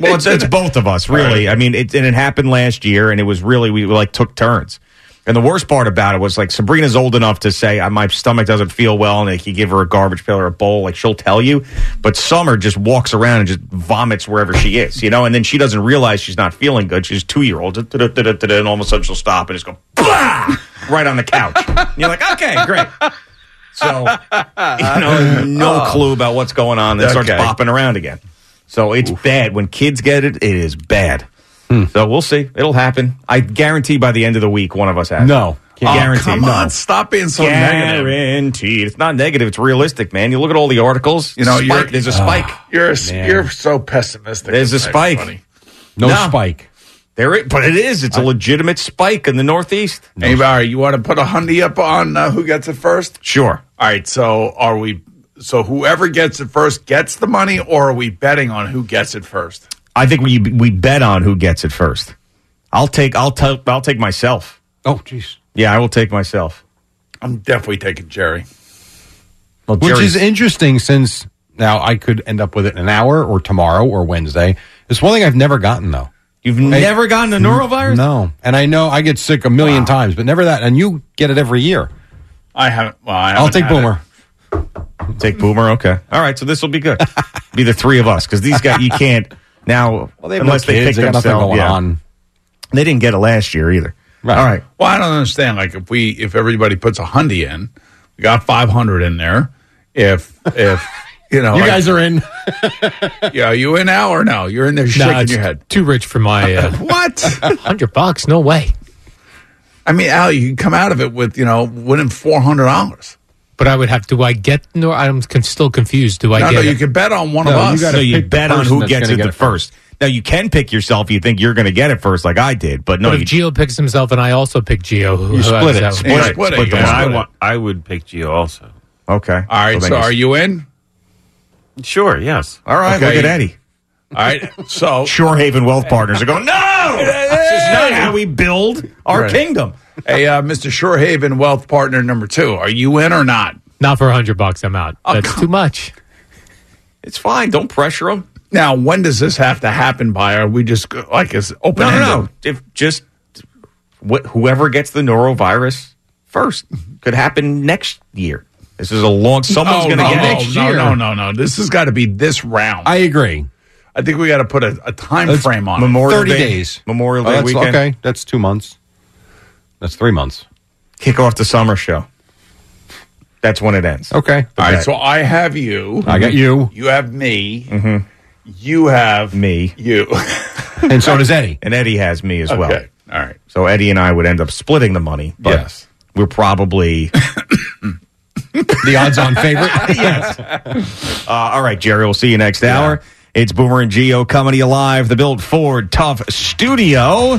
Well, it's, it's both of us, really. I mean, it, and it happened last year, and it was really we like took turns. And the worst part about it was like Sabrina's old enough to say "Uh, my stomach doesn't feel well, and like you give her a garbage pail or a bowl, like she'll tell you. But Summer just walks around and just vomits wherever she is, you know. And then she doesn't realize she's not feeling good. She's two year old, and all of a sudden she'll stop and just go Blah! right on the couch. And you're like, okay, great. So you know, no clue about what's going on. Then starts bopping around again. So it's bad when kids get it. It is bad. So we'll see. It'll happen. I guarantee by the end of the week, one of us has. it. No. Oh, guarantee. come no. on, stop being so negative. Guaranteed. It's not negative. It's realistic, man. You look at all the articles. You know, spike. you're- there's a spike. You're Man. you're so pessimistic. There's a spike. funny. No, No. spike. There, it, but it is. It's a legitimate spike in the Northeast. Hey, Barry, you want to put a hundy up on uh, who gets it first? Sure. All right. So are we? So whoever gets it first gets the money, or are we betting on who gets it first? I think we we bet on who gets it first. I'll take. I'll take. I'll take myself. Oh, jeez. Yeah, I will take myself. I'm definitely taking Jerry. Well, Which is interesting since now I could end up with it in an hour or tomorrow or Wednesday. It's one thing I've never gotten, though. You've never gotten a norovirus? No. And I know I get sick a million times, but never that. And you get it every year. I haven't. Well, I I'll take had it. Boomer. Take Boomer. Okay. All right. So this will be good. be the three of us because these guys you can't now Well, they have unless no they kids. pick They got nothing themselves. going yeah. on. They didn't get it last year either. Right. All right. Well, I don't understand. Like if we if everybody puts a hundy in, we got five hundred in there. If if you know, You like- guys are in. yeah, you in now or no? You're in there Nah, shaking it's your head. too rich for my uh, What? hundred bucks. No way. I mean, Al, you can come out of it with you know winning four hundred dollars. But I would have. Do I get? No, I'm con- still confused. Do I No, get? no, it? you can bet on one No, of you us. gotta So you pick the bet on person who that's gets gonna it get the it first. Now you can pick yourself. You think you're going to get it first, like I did, but no, but you, if Gio picks himself and I also pick Gio, who, You who split is it. that? Split Yeah, it. split it. Split You the guys money. I, split wa- I would pick Gio also. okay. All right, then so are you in? Sure, yes. All right. Okay. Look at Eddie. All right, so Shorehaven Wealth Partners are going. No, this is not how we build our Right. kingdom. Hey, uh, Mr. Shorehaven, wealth partner number two, are you in or not? Not for a hundred bucks. I'm out. Oh, That's come- too much. It's fine. Don't pressure them. Now, when does this have to happen by? Are we just like is open? No, no, no. If just wh- whoever gets the norovirus first could happen next year. This is a long. Someone's Oh, going to no, get no, it. next no, year. no, no, no. This has got to be this round. I agree. I think we got to put a, a time That's frame on it. Memorial 30 Day, days. Memorial Oh, Day that's, weekend. okay. That's two months. That's three months. Kick off the summer show. That's when it ends. Okay. All right, so I have you. I got you. You have me. You have Me you. And so does Eddie. and Eddie has me as well. okay. All right. So Eddie and I would end up splitting the money. But Yes. we're probably The odds on favorite. yes. Uh, all right, Jerry. We'll see you next hour. It's Boomer and Gio coming to you live, the Built Ford Tough Studio.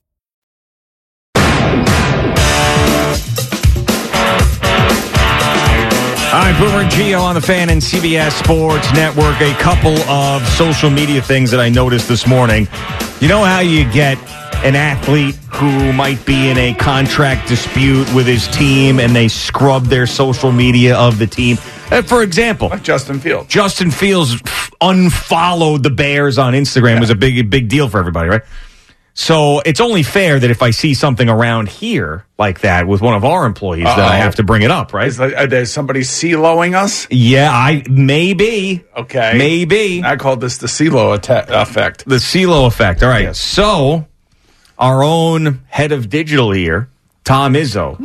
All right, Boomer and Gio on the fan and CBS Sports Network. A couple of social media things that I noticed this morning. You know how you get an athlete who might be in a contract dispute with his team and they scrub their social media of the team? Uh, for example, like Justin Fields. Justin Fields unfollowed the Bears on Instagram. It was a big, big deal for everybody, right? So it's only fair that if I see something around here like that with one of our employees, that I have to bring it up, right? Is there, somebody CeeLoing us? Yeah, I maybe. Okay. Maybe. I called this the CeeLo atta- effect. The CeeLo effect. All right. So our own head of digital here, Tom Izzo,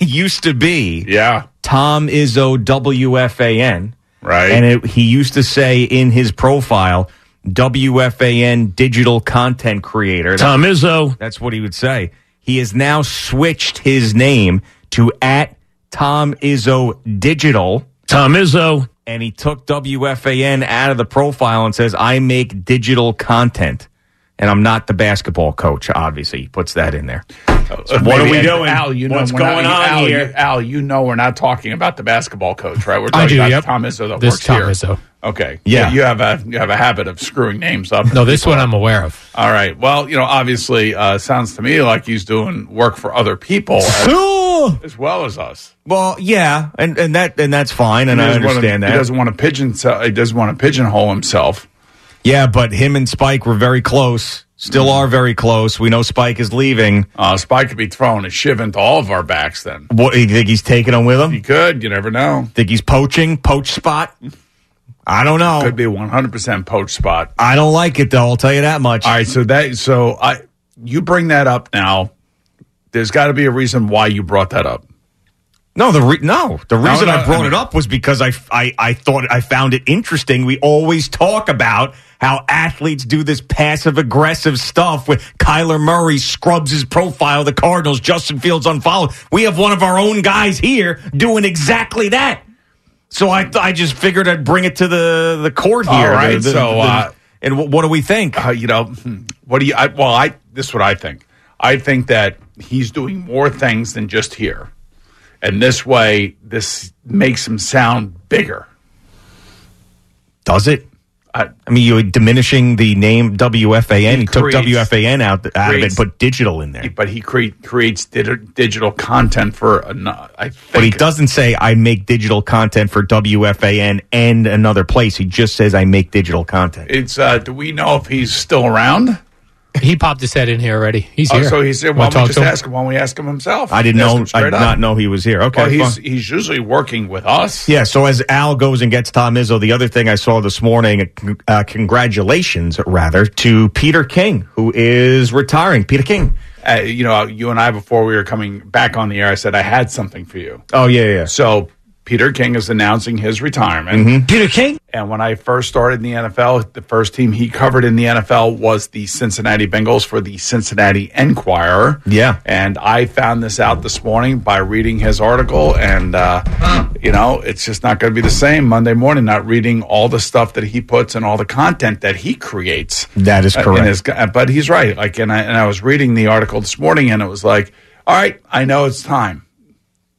used to be yeah Tom Izzo WFAN. Right. And it, he used to say in his profile, WFAN digital content creator. Tom Izzo. That's what he would say. He has now switched his name to at Tom Izzo Digital. Tom Izzo. And he took WFAN out of the profile and says, I make digital content. And I'm not the basketball coach, obviously. He puts that in there. So what are we Maybe- doing? Al, you know What's we're not- going on Al, here? You, Al, you know we're not talking about the basketball coach, right? We're I talking do, about yep. Tom Izzo that This works Tom here. Izzo. Okay. Yeah. You have a you have a habit of screwing names up. No, this one I'm aware of. All right. Well, you know, obviously, uh, sounds to me like he's doing work for other people as, as well as us. Well, yeah, and, and that and that's fine, and I doesn't wanna- understand that. He doesn't want to pigeon. He doesn't want to pigeonhole himself. Yeah, but him and Spike were very close. Still are very close. We know Spike is leaving. Uh, Spike could be throwing a shiv into all of our backs. Then What you think he's taking them with him? he could. You never know. Think he's poaching? Poach spot? I don't know. Could be a one hundred percent poach spot. I don't like it though. I'll tell you that much. All right, so that so I you bring that up now. There's got to be a reason why you brought that up. No, the re- no, the reason no, I brought I it up was because I, I I thought I found it interesting. We always talk about how athletes do this passive aggressive stuff with Kyler Murray scrubs his profile, the Cardinals, Justin Fields unfollowed. We have one of our own guys here doing exactly that. So I I just figured I'd bring it to the the court here. All right, The- the- so, the- uh, and wh- what do we think? Uh, you know, what do you? I, well, I this is what I think. I think that he's doing more things than just here, and this way, this makes him sound bigger. Does it? I, I mean, you're diminishing the name WFAN. He He, took creates- WFAN out, out of it, creates- put digital in there. but he create, creates di- digital content for. An, I think. But he doesn't say I make digital content for WFAN and another place. He just says I make digital content. It's. Uh, do we know if he's still around? He popped his head in here already. He's Oh, here. so he said, Wanna "Why don't we just ask him? Why don't we ask him himself?" I didn't know. I straight did up. not know he was here. Okay, Well, he's he's usually working with us. yeah. So as Al goes and gets Tom Izzo, the other thing I saw this morning, uh, congratulations rather to Peter King, who is retiring. Peter King. Uh, you know, you and I before we were coming back on the air, I said I had something for you. Oh yeah, yeah. So Peter King is announcing his retirement. Peter King? And when I first started in the NFL, the first team he covered in the NFL was the Cincinnati Bengals for the Cincinnati Enquirer. Yeah. And I found this out this morning by reading his article. And, uh, you know, it's just not going to be the same Monday morning, not reading all the stuff that he puts and all the content that he creates. That is Uh, correct. his- but he's right. Like, and I, and I was reading the article this morning and it was like, all right, I know it's time.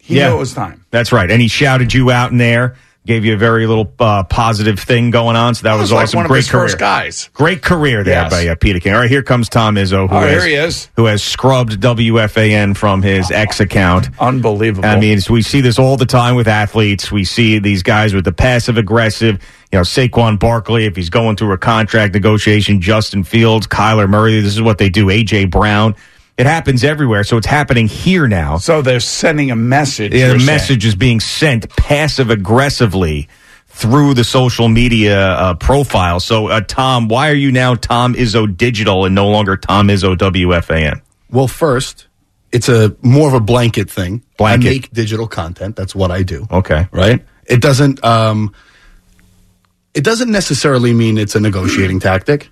He Yeah. knew it was time. That's right. And he shouted you out in there, gave you a very little uh, positive thing going on. So that It was, was like awesome. of Great his career. first guys. Great career there Yes. by uh, Peter King. All right, here comes Tom Izzo, who, Oh, has, here he is. who has scrubbed WFAN from his X account. Unbelievable. I mean, we see this all the time with athletes. We see these guys with the passive aggressive, you know, Saquon Barkley, if he's going through a contract negotiation, Justin Fields, Kyler Murray, this is what they do, A.J. Brown. It happens everywhere. So it's happening here now. So they're sending a message. Yeah, you're the saying. message is being sent passive aggressively through the social media uh, profile. So, uh, Tom, why are you now Tom Izzo Digital and no longer Tom Izzo WFAN? Well, first, it's a more of a blanket thing. Blanket. I make digital content. That's what I do. Okay. Right? It doesn't um it doesn't necessarily mean it's a negotiating tactic.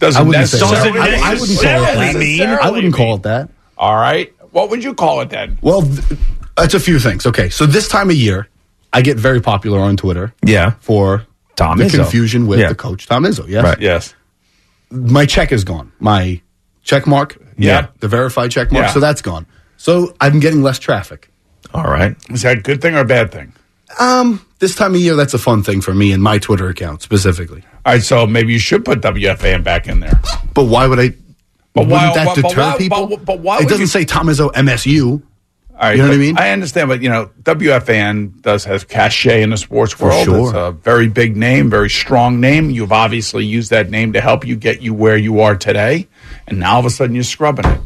Doesn't I wouldn't say necessarily- so. I, I wouldn't call it that. Necessarily I wouldn't call it that. All right. What would you call it then? Well, th- it's a few things. Okay, so this time of year, I get very popular on Twitter. Yeah. For Tom the Izzo. confusion with Yeah. the coach Tom Izzo. Yes. Right. Yes. My check is gone. My check mark. Yeah. The verified check mark. Yeah. So that's gone. So I'm getting less traffic. All right. Is that a good thing or a bad thing? Um, this time of year, that's a fun thing for me and my Twitter account specifically. All right. So maybe you should put WFAN back in there. But why would I? But wouldn't why- that deter why- people? but- but why it doesn't you- say Tom Izzo MSU. All right, You know what I mean? I understand, but you know, WFAN does have cachet in the sports world. sure. It's a very big name, very strong name. You've obviously used that name to help you get you where you are today, and now all of a sudden you're scrubbing it.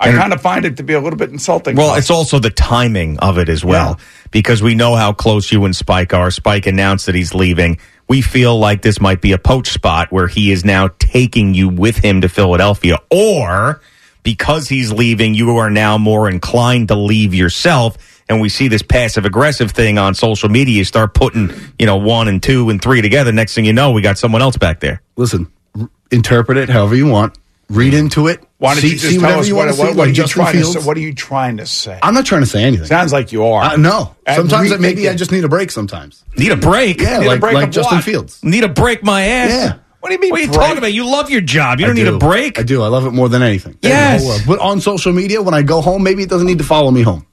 I kind of find it to be a little bit insulting. Well, it's also the timing of it as well, because we know how close you and Spike are. Spike announced that he's leaving. We feel like this might be a poach spot where he is now taking you with him to Philadelphia, or because he's leaving, you are now more inclined to leave yourself. And we see this passive aggressive thing on social media. You start putting, you know, one and two and three together. Next thing you know, we got someone else back there. Listen, r- interpret it however you want. Read mm-hmm. into it. Why don't see, you just tell us you what, what, what are like you Justin trying to say? What are you trying to say? I'm not trying to say anything. Sounds like you are. Uh, no. Sometimes maybe I just need a break. Sometimes Need a break? Yeah, Need a like break like Justin what? Fields. Need a break my ass? Yeah. What do you mean? What are you break? talking about? You love your job. You don't need a break. I do. I love it more than anything. Yes. In the whole world. But on social media, when I go home, maybe it doesn't need to follow me home.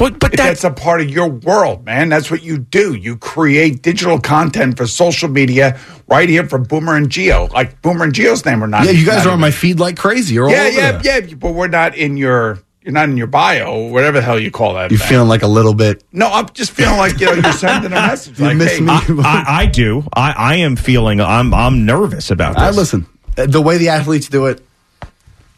But but that's, a part of your world, man. That's what you do. You create digital content for social media right here for Boomer and Gio. Like Boomer and Gio's name are not. yeah, you guys are on my feed like crazy. You're Yeah, over yeah, there. yeah. But we're not in your. You're not in your bio, whatever the hell you call that. You're thing. feeling like a little bit. No, I'm just feeling like you know you're sending a message. You like, miss hey, me. I, I, I do. I, I am feeling. I'm I'm nervous about this. I listen. uh, The way the athletes do it.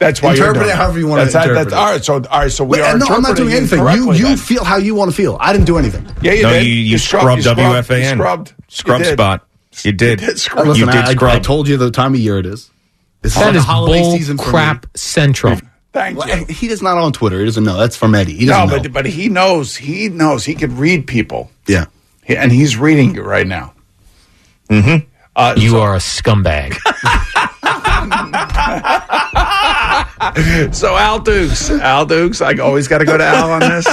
That's why you're interpreting it however you want to That's how- interpret that's- it. all right. So all right. So we Wait, are. no, I'm not doing anything. You you then. feel how you want to feel. I didn't do anything. Yeah, you no, did. you, you, scrubbed, scrubbed, WFAN. You scrubbed. Scrub You did. spot. You did. did scrub. Listen, you did I, I, scrub. I told you the time of year it is. This That the is holiday bull season for crap me. central. Thank Well, you. he is not on Twitter. He doesn't know. That's from Eddie. He No, doesn't know. but but he knows. He knows. He could read people, yeah. He- and he's reading you right now. Mm-hmm. Uh, You are a scumbag. so Al Dukes, Al Dukes. I always got to go to Al on this.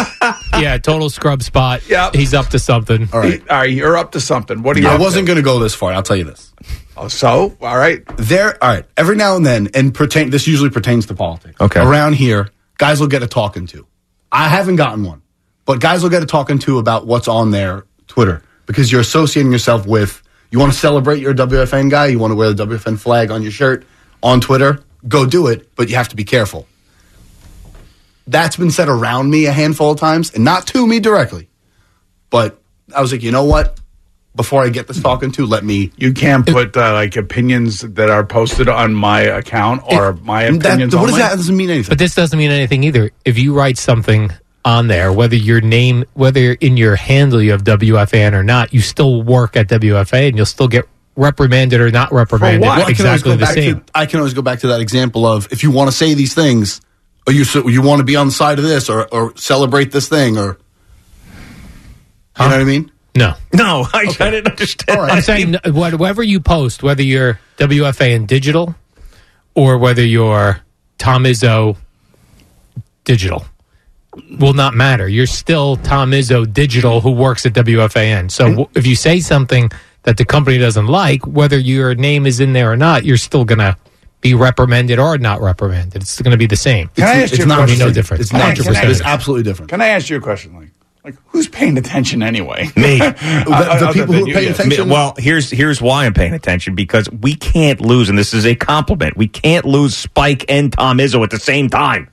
yeah, total scrub spot. Yep. He's up to something. All right. All right, you're up to something. What do you? I wasn't to? going to go this far. I'll tell you this. Oh, so all right. There, all right. Every now and then, and pertain. This usually pertains to politics. Okay. Around here, guys will get a talking to. I haven't gotten one, but guys will get a talking to about what's on their Twitter because you're associating yourself with. You want to celebrate your WFAN guy. You want to wear the WFAN flag on your shirt on Twitter. Go do it, but you have to be careful. That's been said around me a handful of times, and not to me directly. But I was like, you know what? Before I get this talking to, let me You can't put uh, like opinions that are posted on my account or my That, opinions. what does that? That doesn't mean anything. But this doesn't mean anything either. If you write something on there, whether your name, whether in your handle you have WFAN or not, you still work at WFA and you'll still get reprimanded or not reprimanded. Well, I can always Exactly the same. To, I can always go back to that example of if you want to say these things, or you so you want to be on the side of this, or or celebrate this thing, or You know what I mean? No. No, I, I didn't understand. I'm saying whatever you post, whether you're WFAN digital or whether you're Tom Izzo digital, will not matter. You're still Tom Izzo digital who works at WFAN. So w- if you say something that the company doesn't like, whether your name is in there or not, you're still going to be reprimanded or not reprimanded. It's going to be the same. Can I ask you a not question? no different. It's not. Can It's absolutely different. Can I ask you a question? Like, like who's paying attention anyway? Me. Other than you, yes. Me- Well, here's here's why I'm paying attention because we can't lose, and this is a compliment. We can't lose Spike and Tom Izzo at the same time.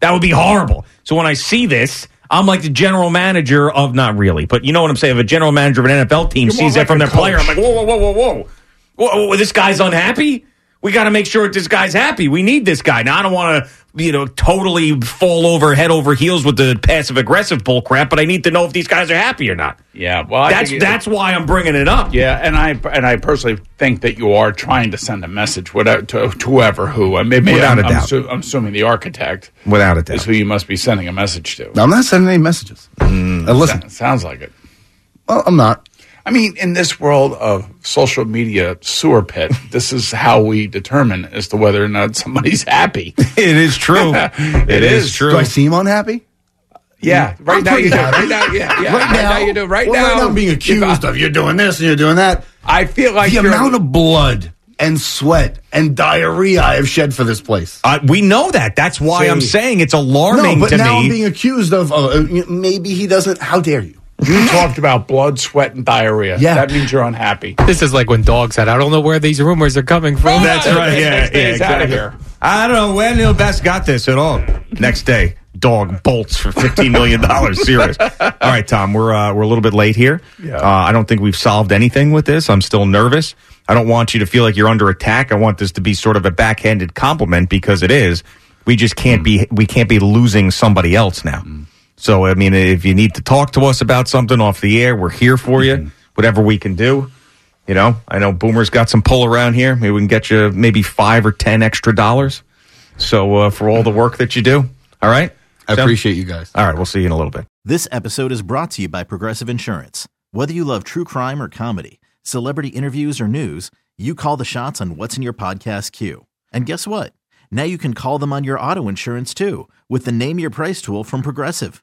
That would be horrible. So when I see this, I'm like the general manager of not really, but you know what I'm saying. If a general manager of an NFL team You're sees that like from a their player, I'm coach. like, whoa, whoa, whoa, whoa, whoa, whoa, whoa, this guy's unhappy. We got to make sure this guy's happy. We need this guy. Now I don't want to, you know, totally fall over head over heels with the passive aggressive bull crap, but I need to know if these guys are happy or not. Yeah, well, I that's it- that's why I'm bringing it up. Yeah, and I and I personally think that you are trying to send a message whatever, to, to whoever who. I mean, maybe Without I'm, a I'm doubt. I'm assuming the architect Without a doubt. is who you must be sending a message to. I'm not sending any messages. Mm. Uh, listen, So- sounds like it. well, I'm not. I mean, in this world of social media sewer pit, this is how we determine as to whether or not somebody's happy. It is true. it is true. Do I seem unhappy? Yeah, right I'm now you pretty do. Right now, yeah, yeah. Right now, you do. Right well, now, right now I'm being accused of you're doing this and you're doing that. I feel like the you're- amount of blood and sweat and diarrhea I have shed for this place. Uh, we know that. That's why I'm saying it's alarming no, but to now me. I'm being accused of uh, uh, maybe he doesn't. How dare you? You talked about blood, sweat, and diarrhea. Yeah. that means you're unhappy. This is like when Dog said, I don't know where these rumors are coming from. That's right. Yeah, yeah, Stays out of exactly. here. I don't know when Neil Best got this at all. Next day, dog bolts for fifteen million dollars. Serious. All right, Tom, we're uh, we're a little bit late here. Yeah. Uh, I don't think we've solved anything with this. I'm still nervous. I don't want you to feel like you're under attack. I want this to be sort of a backhanded compliment because it is. We just can't be we can't be losing somebody else now. So I mean, if you need to talk to us about something off the air, we're here for you. Whatever we can do. You know, I know Boomer's got some pull around here. Maybe we can get you maybe five or ten extra dollars. So uh, for all the work that you do, all right. I So- appreciate you guys. All right, we'll see you in a little bit. This episode is brought to you by Progressive Insurance. Whether you love true crime or comedy, celebrity interviews or news, you call the shots on what's in your podcast queue. And guess what? Now you can call them on your auto insurance too with the Name Your Price tool from Progressive.